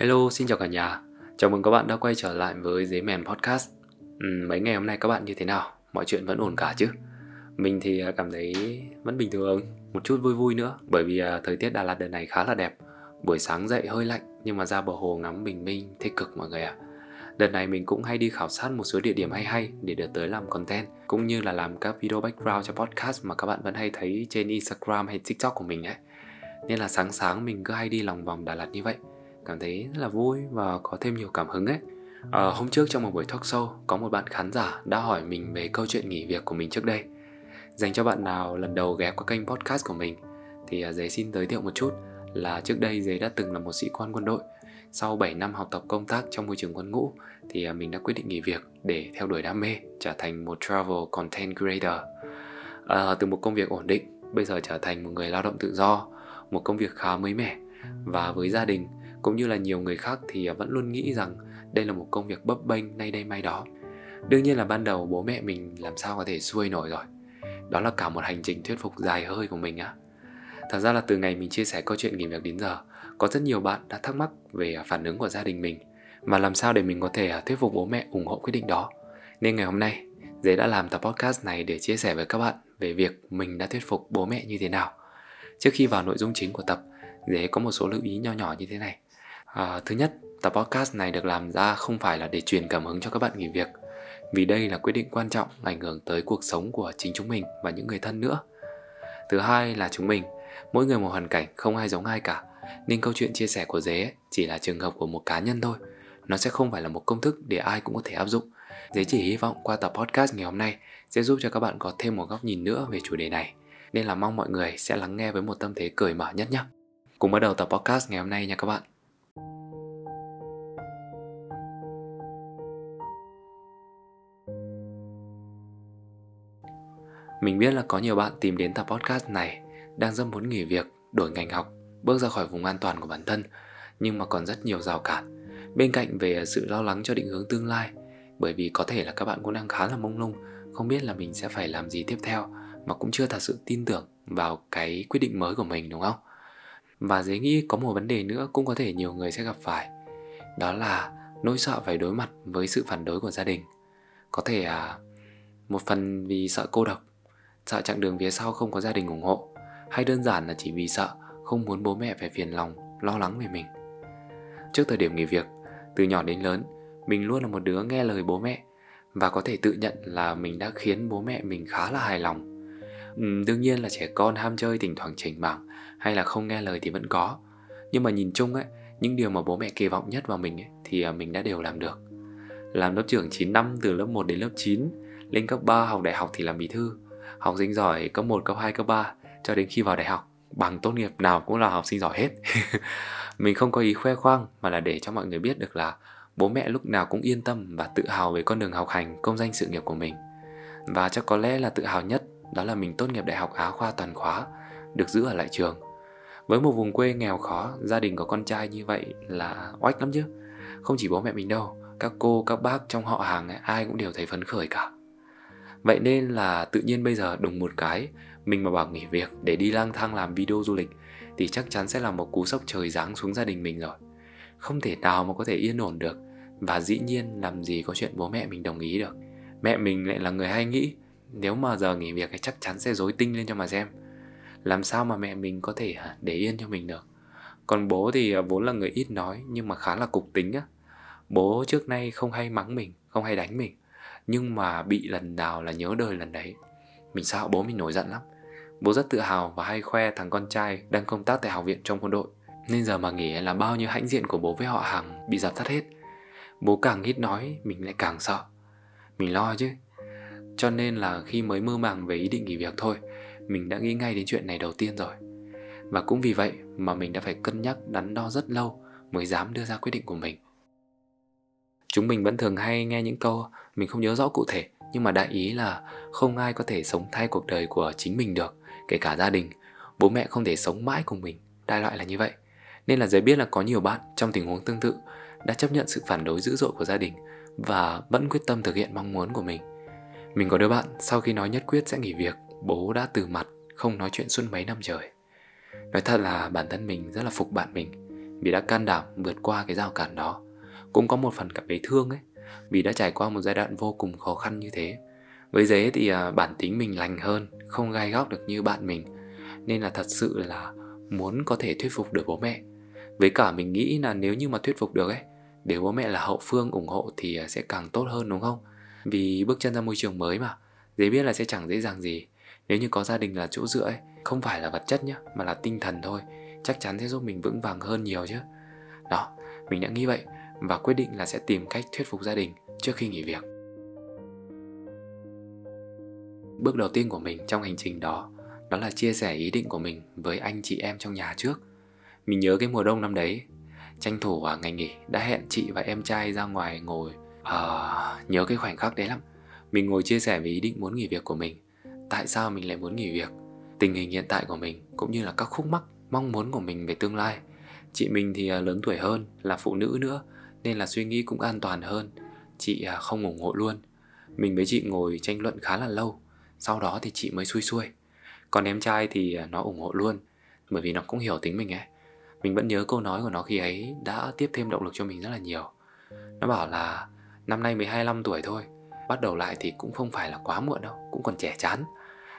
Hello, xin chào cả nhà. Chào mừng các bạn đã quay trở lại với Giấy Mèn Podcast. Ừ, mấy ngày hôm nay các bạn như thế nào? Mọi chuyện vẫn ổn cả chứ? Mình thì à, cảm thấy vẫn bình thường, một chút vui vui nữa bởi vì à, thời tiết Đà Lạt đợt này khá là đẹp. Buổi sáng dậy hơi lạnh nhưng mà ra bờ hồ ngắm bình minh thích cực mọi người ạ. À. Đợt này mình cũng hay đi khảo sát một số địa điểm hay hay để được tới làm content cũng như là làm các video background cho podcast mà các bạn vẫn hay thấy trên Instagram hay TikTok của mình ấy. Nên là sáng sáng mình cứ hay đi lòng vòng Đà Lạt như vậy cảm thấy rất là vui và có thêm nhiều cảm hứng ấy. À, hôm trước trong một buổi talk show có một bạn khán giả đã hỏi mình về câu chuyện nghỉ việc của mình trước đây. Dành cho bạn nào lần đầu ghé qua kênh podcast của mình thì à, giấy xin giới thiệu một chút là trước đây giấy đã từng là một sĩ quan quân đội. Sau 7 năm học tập công tác trong môi trường quân ngũ thì à, mình đã quyết định nghỉ việc để theo đuổi đam mê trở thành một travel content creator. À, từ một công việc ổn định bây giờ trở thành một người lao động tự do một công việc khá mới mẻ. Và với gia đình cũng như là nhiều người khác thì à, vẫn luôn nghĩ rằng đây là một công việc bấp bênh nay đây mai đó. Đương nhiên là ban đầu bố mẹ mình làm sao có thể xuôi nổi rồi. Đó là cả một hành trình thuyết phục dài hơi của mình á. Thật ra là từ ngày mình chia sẻ câu chuyện nghỉ việc đến giờ, có rất nhiều bạn đã thắc mắc về à, phản ứng của gia đình mình và làm sao để mình có thể à, thuyết phục bố mẹ ủng hộ quyết định đó. Nên ngày hôm nay, dế đã làm tập podcast này để chia sẻ với các bạn về việc mình đã thuyết phục bố mẹ như thế nào. Trước khi vào nội dung chính của tập, dế có một số lưu ý nho nhỏ như thế này. À, thứ nhất, tập podcast này được làm ra không phải là để truyền cảm hứng cho các bạn nghỉ việc, vì đây là quyết định quan trọng ảnh hưởng tới cuộc sống của chính chúng mình và những người thân nữa. Thứ hai là chúng mình, mỗi người một hoàn cảnh không ai giống ai cả, nên câu chuyện chia sẻ của dế chỉ là trường hợp của một cá nhân thôi. Nó sẽ không phải là một công thức để ai cũng có thể áp dụng. Dế chỉ hy vọng qua tập podcast ngày hôm nay sẽ giúp cho các bạn có thêm một góc nhìn nữa về chủ đề này. Nên là mong mọi người sẽ lắng nghe với một tâm thế cởi mở nhất nhé. Cùng bắt đầu tập podcast ngày hôm nay nha các bạn. Mình biết là có nhiều bạn tìm đến tập podcast này đang rất muốn nghỉ việc, đổi ngành học, bước ra khỏi vùng an toàn của bản thân, nhưng mà còn rất nhiều rào cản. Bên cạnh về sự lo lắng cho định hướng tương lai, bởi vì có thể là các bạn cũng đang khá là mông lung, không biết là mình sẽ phải làm gì tiếp theo mà cũng chưa thật sự tin tưởng vào cái quyết định mới của mình đúng không? Và dễ nghĩ có một vấn đề nữa cũng có thể nhiều người sẽ gặp phải Đó là nỗi sợ phải đối mặt với sự phản đối của gia đình Có thể à, một phần vì sợ cô độc sợ chặng đường phía sau không có gia đình ủng hộ. Hay đơn giản là chỉ vì sợ không muốn bố mẹ phải phiền lòng lo lắng về mình. Trước thời điểm nghỉ việc từ nhỏ đến lớn mình luôn là một đứa nghe lời bố mẹ và có thể tự nhận là mình đã khiến bố mẹ mình khá là hài lòng. Ừ, đương nhiên là trẻ con ham chơi thỉnh thoảng chỉnh mảng hay là không nghe lời thì vẫn có. Nhưng mà nhìn chung ấy những điều mà bố mẹ kỳ vọng nhất vào mình ấy, thì à, mình đã đều làm được. Làm lớp trưởng 9 năm từ lớp 1 đến lớp 9 lên cấp 3 học đại học thì làm bí thư học sinh giỏi cấp 1, cấp 2, cấp 3 cho đến khi vào đại học. Bằng tốt nghiệp nào cũng là học sinh giỏi hết. Mình không có ý khoe khoang mà là để cho mọi người biết được là bố mẹ lúc nào cũng yên tâm và tự hào về con đường học hành công danh sự nghiệp của mình. Và chắc có lẽ là tự hào nhất đó là mình tốt nghiệp đại học Á khoa toàn khóa được giữ ở lại trường. Với một vùng quê nghèo khó gia đình có con trai như vậy là oách lắm chứ. Không chỉ bố mẹ mình đâu các cô các bác trong họ hàng ấy, ai cũng đều thấy phấn khởi cả. Vậy nên là tự nhiên bây giờ đùng một cái, Mình mà bảo nghỉ việc để đi lang thang làm video du lịch Thì chắc chắn sẽ là một cú sốc trời giáng xuống gia đình mình rồi. Không thể nào mà có thể yên ổn được Và dĩ nhiên làm gì có chuyện bố mẹ mình đồng ý được. Mẹ mình lại là người hay nghĩ, Nếu mà giờ nghỉ việc thì chắc chắn sẽ dối tinh lên cho mà xem. Làm sao mà mẹ mình có thể à, để yên cho mình được? Còn bố thì à, vốn là người ít nói Nhưng mà khá là cục tính á. Bố trước nay không hay mắng mình, Không hay đánh mình nhưng mà bị lần nào là nhớ đời lần đấy. Mình sợ bố mình nổi giận lắm. Bố rất tự hào và hay khoe thằng con trai đang công tác tại học viện trong quân đội. Nên giờ mà nghĩ là bao nhiêu hãnh diện của bố với họ hàng bị dập tắt hết. Bố càng ít nói, mình lại càng sợ. Mình lo chứ. Cho nên là khi mới mơ màng về ý định nghỉ việc thôi, Mình đã nghĩ ngay đến chuyện này đầu tiên rồi. Và cũng vì vậy mà mình đã phải cân nhắc đắn đo rất lâu Mới dám đưa ra quyết định của mình. Chúng mình vẫn thường hay nghe những câu mình không nhớ rõ cụ thể nhưng mà đại ý là không ai có thể sống thay cuộc đời của chính mình được, kể cả gia đình. Bố mẹ không thể sống mãi cùng mình, đại loại là như vậy. Nên là giới biết là có nhiều bạn trong tình huống tương tự đã chấp nhận sự phản đối dữ dội của gia đình và vẫn quyết tâm thực hiện mong muốn của mình. Mình có đứa bạn sau khi nói nhất quyết sẽ nghỉ việc, bố đã từ mặt không nói chuyện suốt mấy năm trời. Nói thật là bản thân mình rất là phục bạn mình vì đã can đảm vượt qua cái rào cản đó. Cũng có một phần cảm thấy thương ấy, vì đã trải qua một giai đoạn vô cùng khó khăn như thế. Với dế thì à, bản tính mình lành hơn, không gai góc được như bạn mình, nên là thật sự là muốn có thể thuyết phục được bố mẹ. Với cả mình nghĩ là nếu như mà thuyết phục được ấy, để bố mẹ là hậu phương ủng hộ thì à, sẽ càng tốt hơn đúng không? Vì bước chân ra môi trường mới mà, dễ biết là sẽ chẳng dễ dàng gì. Nếu như có gia đình là chỗ dựa ấy, không phải là vật chất nhá, mà là tinh thần thôi, chắc chắn sẽ giúp mình vững vàng hơn nhiều chứ. Đó, mình đã nghĩ vậy và quyết định là sẽ tìm cách thuyết phục gia đình trước khi nghỉ việc. Bước đầu tiên của mình trong hành trình đó đó là chia sẻ ý định của mình với anh chị em trong nhà trước. Mình nhớ cái mùa đông năm đấy, tranh thủ à, ngày nghỉ đã hẹn chị và em trai ra ngoài ngồi à, nhớ cái khoảnh khắc đấy lắm. Mình ngồi chia sẻ về ý định muốn nghỉ việc của mình. Tại sao mình lại muốn nghỉ việc? Tình hình hiện tại của mình cũng như là các khúc mắc, mong muốn của mình về tương lai. Chị mình thì à, lớn tuổi hơn, là phụ nữ nữa nên là suy nghĩ cũng an toàn hơn. Chị à, không ủng hộ luôn. Mình với chị ngồi tranh luận khá là lâu. Sau đó thì chị mới xui xuôi. Còn em trai thì à, nó ủng hộ luôn, Bởi vì nó cũng hiểu tính mình ấy Mình vẫn nhớ câu nói của nó khi ấy Đã tiếp thêm động lực cho mình rất là nhiều Nó bảo là, Năm nay mới 25 tuổi thôi, Bắt đầu lại thì cũng không phải là quá muộn đâu, Cũng còn trẻ chán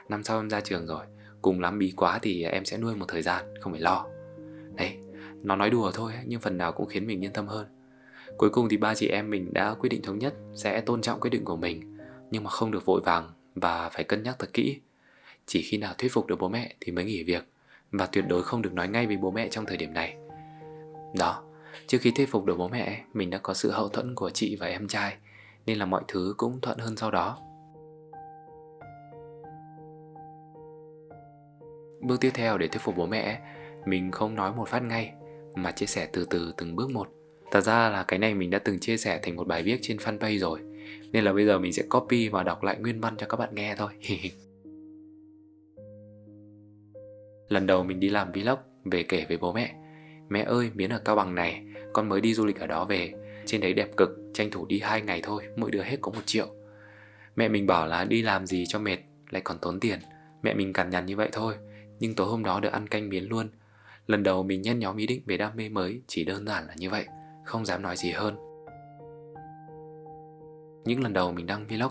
Năm sau em ra trường rồi, Cùng lắm bí quá thì em sẽ nuôi một thời gian, Không phải lo Đấy, Nó nói đùa thôi, nhưng phần nào cũng khiến mình yên tâm hơn Cuối cùng thì ba chị em mình đã quyết định thống nhất Sẽ tôn trọng quyết định của mình Nhưng mà không được vội vàng Và phải cân nhắc thật kỹ chỉ khi nào thuyết phục được bố mẹ thì mới nghỉ việc và tuyệt đối không được nói ngay với bố mẹ trong thời điểm này. Đó, trước khi thuyết phục được bố mẹ, mình đã có sự hậu thuẫn của chị và em trai, nên là mọi thứ cũng thuận hơn sau đó. Bước tiếp theo để thuyết phục bố mẹ, mình không nói một phát ngay, mà chia sẻ từ từ từng bước một. Thật ra là cái này mình đã từng chia sẻ thành một bài viết trên fanpage rồi, nên là bây giờ mình sẽ copy và đọc lại nguyên văn cho các bạn nghe thôi. Lần đầu mình đi làm vlog về kể với bố mẹ. Mẹ ơi miến ở Cao Bằng này Con mới đi du lịch ở đó về. Trên đấy đẹp cực Tranh thủ đi hai ngày thôi Mỗi đứa hết có một triệu. Mẹ mình bảo là đi làm gì cho mệt Lại còn tốn tiền. Mẹ mình cằn nhằn như vậy thôi Nhưng tối hôm đó được ăn canh miến luôn. Lần đầu mình nhân nhóm ý định về đam mê mới Chỉ đơn giản là như vậy. Không dám nói gì hơn. Những lần đầu mình đăng vlog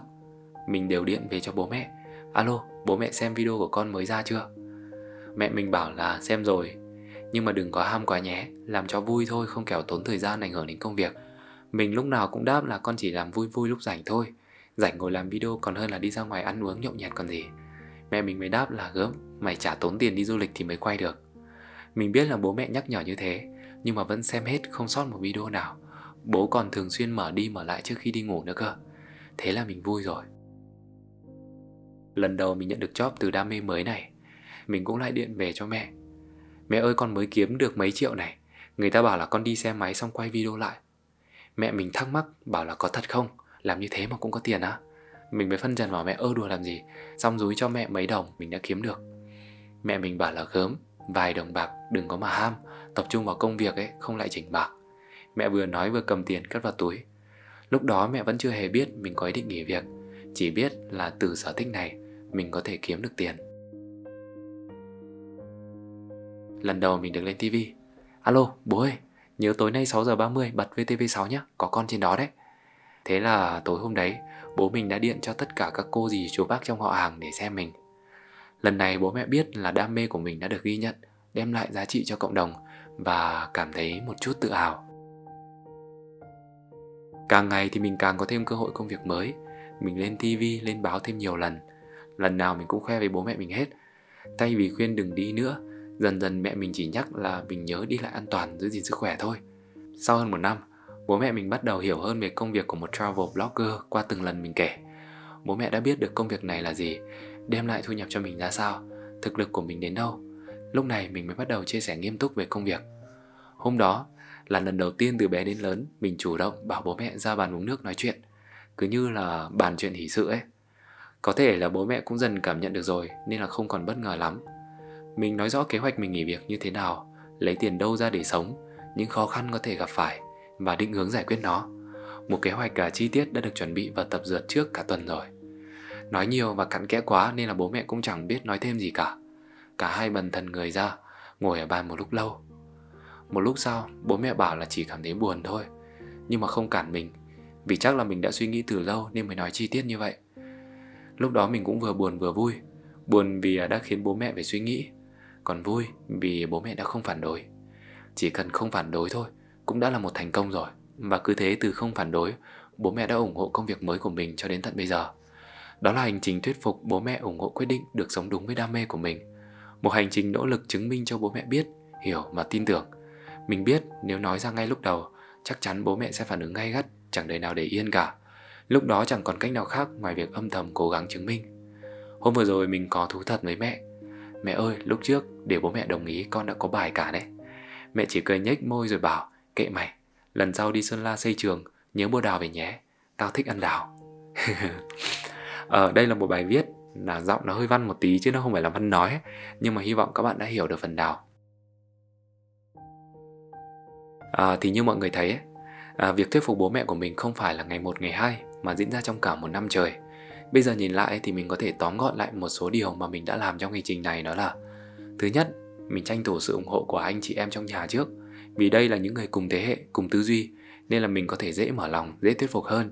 Mình đều điện về cho bố mẹ. Alo, bố mẹ xem video của con mới ra chưa? Mẹ mình bảo là xem rồi Nhưng mà đừng có ham quá nhé Làm cho vui thôi không kẻo tốn thời gian ảnh hưởng đến công việc. Mình lúc nào cũng đáp là con chỉ làm vui vui lúc rảnh thôi. Rảnh ngồi làm video còn hơn là đi ra ngoài ăn uống nhậu nhẹt còn gì. Mẹ mình mới đáp là gớm Mày trả tốn tiền đi du lịch thì mới quay được. Mình biết là bố mẹ nhắc nhở như thế nhưng mà vẫn xem hết không sót một video nào. Bố còn thường xuyên mở đi mở lại trước khi đi ngủ nữa cơ. Thế là mình vui rồi. Lần đầu mình nhận được job từ đam mê mới này, mình cũng lại điện về cho mẹ. Mẹ ơi, con mới kiếm được mấy triệu này. Người ta bảo là con đi xe máy xong quay video lại. Mẹ mình thắc mắc, bảo là có thật không? Làm như thế mà cũng có tiền á. Mình mới phân trần bảo mẹ, ơ, đùa làm gì? Xong rúi cho mẹ mấy đồng, mình đã kiếm được. Mẹ mình bảo là, gớm, Vài đồng bạc, đừng có mà ham. Tập trung vào công việc ấy, không lại chỉnh bạc Mẹ vừa nói vừa cầm tiền cất vào túi. Lúc đó mẹ vẫn chưa hề biết mình có ý định nghỉ việc, Chỉ biết là từ sở thích này, Mình có thể kiếm được tiền. Lần đầu mình được lên TV Alo, bố ơi, Nhớ tối nay 6 giờ 30 bật VTV6 nhé Có con trên đó đấy. Thế là tối hôm đấy, Bố mình đã điện cho tất cả các cô dì chú bác trong họ hàng để xem mình. Lần này bố mẹ biết là đam mê của mình đã được ghi nhận, Đem lại giá trị cho cộng đồng. Và cảm thấy một chút tự hào Càng ngày thì mình càng có thêm cơ hội công việc mới Mình lên TV, lên báo thêm nhiều lần Lần nào mình cũng khoe với bố mẹ mình hết Thay vì khuyên đừng đi nữa Dần dần mẹ mình chỉ nhắc là mình nhớ đi lại an toàn giữ gìn sức khỏe thôi. Sau hơn một năm, bố mẹ mình bắt đầu hiểu hơn về công việc của một travel blogger qua từng lần mình kể. Bố mẹ đã biết được công việc này là gì, đem lại thu nhập cho mình ra sao, thực lực của mình đến đâu. Lúc này mình mới bắt đầu chia sẻ nghiêm túc về công việc. Hôm đó là lần đầu tiên từ bé đến lớn mình chủ động bảo bố mẹ ra bàn uống nước nói chuyện. Cứ như là bàn chuyện hỷ sự ấy. Có thể là bố mẹ cũng dần cảm nhận được rồi nên là không còn bất ngờ lắm. Mình nói rõ kế hoạch mình nghỉ việc như thế nào, lấy tiền đâu ra để sống, những khó khăn có thể gặp phải và định hướng giải quyết nó. Một kế hoạch cả chi tiết đã được chuẩn bị và tập dượt trước cả tuần rồi. Nói nhiều và cặn kẽ quá nên là bố mẹ cũng chẳng biết nói thêm gì cả. Cả hai bần thần người ra, ngồi ở bàn một lúc lâu. Một lúc sau bố mẹ bảo là chỉ cảm thấy buồn thôi Nhưng mà không cản mình Vì chắc là mình đã suy nghĩ từ lâu nên mới nói chi tiết như vậy. Lúc đó mình cũng vừa buồn vừa vui Buồn vì đã khiến bố mẹ phải suy nghĩ Còn vui vì bố mẹ đã không phản đối. Chỉ cần không phản đối thôi Cũng đã là một thành công rồi Và cứ thế từ không phản đối Bố mẹ đã ủng hộ công việc mới của mình cho đến tận bây giờ. Đó là hành trình thuyết phục bố mẹ ủng hộ quyết định được sống đúng với đam mê của mình. Một hành trình nỗ lực chứng minh cho bố mẹ biết Hiểu và tin tưởng. Mình biết nếu nói ra ngay lúc đầu Chắc chắn bố mẹ sẽ phản ứng gay gắt Chẳng đời nào để yên cả. Lúc đó chẳng còn cách nào khác ngoài việc âm thầm cố gắng chứng minh. Hôm vừa rồi mình có thú thật với mẹ. Mẹ ơi lúc trước để bố mẹ đồng ý con đã có bài cả đấy. Mẹ chỉ cười nhếch môi rồi bảo Kệ mày Lần sau đi Sơn La xây trường Nhớ mua đào về nhé. Tao thích ăn đào. Ở ờ, đây là một bài viết là giọng nó hơi văn một tí chứ nó không phải là văn nói Nhưng mà hy vọng các bạn đã hiểu được phần đào à, Thì như mọi người thấy à, Việc thuyết phục bố mẹ của mình không phải là ngày một ngày hai Mà diễn ra trong cả một năm trời. Bây giờ nhìn lại thì mình có thể tóm gọn lại một số điều mà mình đã làm trong hành trình này đó là Thứ nhất, mình tranh thủ sự ủng hộ của anh chị em trong nhà trước. Vì đây là những người cùng thế hệ, cùng tư duy Nên là mình có thể dễ mở lòng, dễ thuyết phục hơn.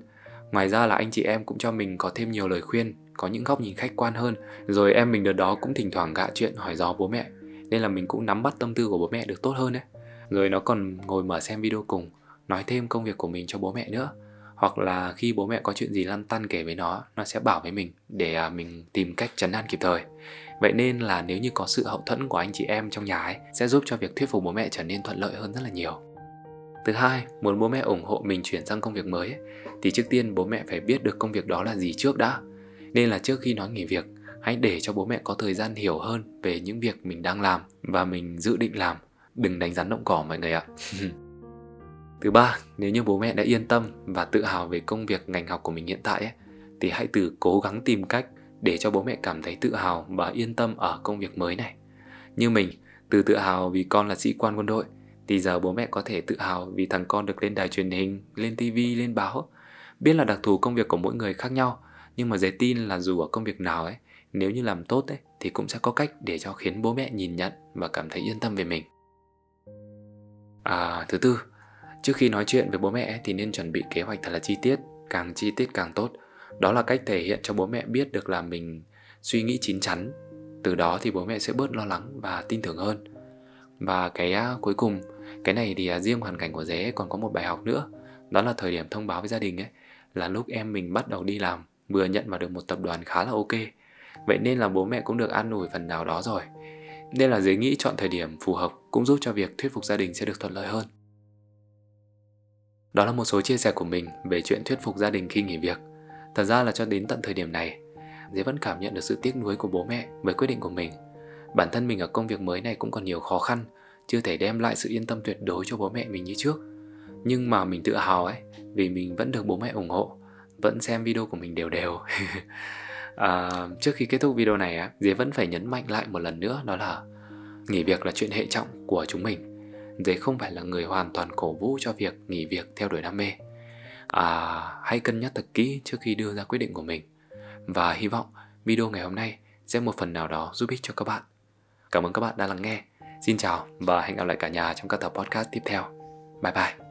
Ngoài ra là anh chị em cũng cho mình có thêm nhiều lời khuyên, Có những góc nhìn khách quan hơn. Rồi em mình đợt đó cũng thỉnh thoảng gạ chuyện hỏi dò bố mẹ, Nên là mình cũng nắm bắt tâm tư của bố mẹ được tốt hơn đấy. Rồi nó còn ngồi mở xem video cùng, Nói thêm công việc của mình cho bố mẹ nữa. Hoặc là khi bố mẹ có chuyện gì lăn tăn kể với nó nó sẽ bảo với mình để à, mình tìm cách chấn an kịp thời. Vậy nên là nếu như có sự hậu thuẫn của anh chị em trong nhà ấy, sẽ giúp cho việc thuyết phục bố mẹ trở nên thuận lợi hơn rất là nhiều thứ hai muốn bố mẹ ủng hộ mình chuyển sang công việc mới ấy, thì trước tiên bố mẹ phải biết được công việc đó là gì trước đã. Nên là trước khi nói nghỉ việc hãy để cho bố mẹ có thời gian hiểu hơn về những việc mình đang làm và mình dự định làm. Đừng đánh rắn động cỏ mọi người ạ. Thứ ba, nếu như bố mẹ đã yên tâm và tự hào về công việc ngành học của mình hiện tại ấy, thì hãy từ cố gắng tìm cách để cho bố mẹ cảm thấy tự hào và yên tâm ở công việc mới này. Như mình, từ tự hào vì con là sĩ quan quân đội, thì giờ bố mẹ có thể tự hào vì thằng con được lên đài truyền hình, lên tivi, lên báo. Biết là đặc thù công việc của mỗi người khác nhau, nhưng mà dễ tin là dù ở công việc nào ấy, nếu như làm tốt ấy, thì cũng sẽ có cách để cho khiến bố mẹ nhìn nhận và cảm thấy yên tâm về mình. À, thứ tư, Trước khi nói chuyện với bố mẹ thì nên chuẩn bị kế hoạch thật là chi tiết, càng chi tiết càng tốt. Đó là cách thể hiện cho bố mẹ biết được là mình suy nghĩ chín chắn. Từ đó thì bố mẹ sẽ bớt lo lắng và tin tưởng hơn. Và cái à, cuối cùng, cái này thì à, riêng hoàn cảnh của dế còn có một bài học nữa. Đó là thời điểm thông báo với gia đình ấy, là lúc em mình bắt đầu đi làm, vừa nhận vào được một tập đoàn khá là ok. Vậy nên là bố mẹ cũng được an ủi phần nào đó rồi. Nên là dế nghĩ chọn thời điểm phù hợp cũng giúp cho việc thuyết phục gia đình sẽ được thuận lợi hơn. Đó là một số chia sẻ của mình về chuyện thuyết phục gia đình khi nghỉ việc. Thật ra là cho đến tận thời điểm này, Dế vẫn cảm nhận được sự tiếc nuối của bố mẹ với quyết định của mình. Bản thân mình ở công việc mới này cũng còn nhiều khó khăn, chưa thể đem lại sự yên tâm tuyệt đối cho bố mẹ mình như trước. Nhưng mà mình tự hào ấy, vì mình vẫn được bố mẹ ủng hộ, vẫn xem video của mình đều đều. à, trước khi kết thúc video này á, Dế vẫn phải nhấn mạnh lại một lần nữa đó là nghỉ việc là chuyện hệ trọng của chúng mình Dế không phải là người hoàn toàn cổ vũ cho việc nghỉ việc theo đuổi đam mê. À, hãy cân nhắc thật kỹ trước khi đưa ra quyết định của mình. Và hy vọng video ngày hôm nay sẽ một phần nào đó giúp ích cho các bạn. Cảm ơn các bạn đã lắng nghe. Xin chào và hẹn gặp lại cả nhà trong các tập podcast tiếp theo. Bye bye.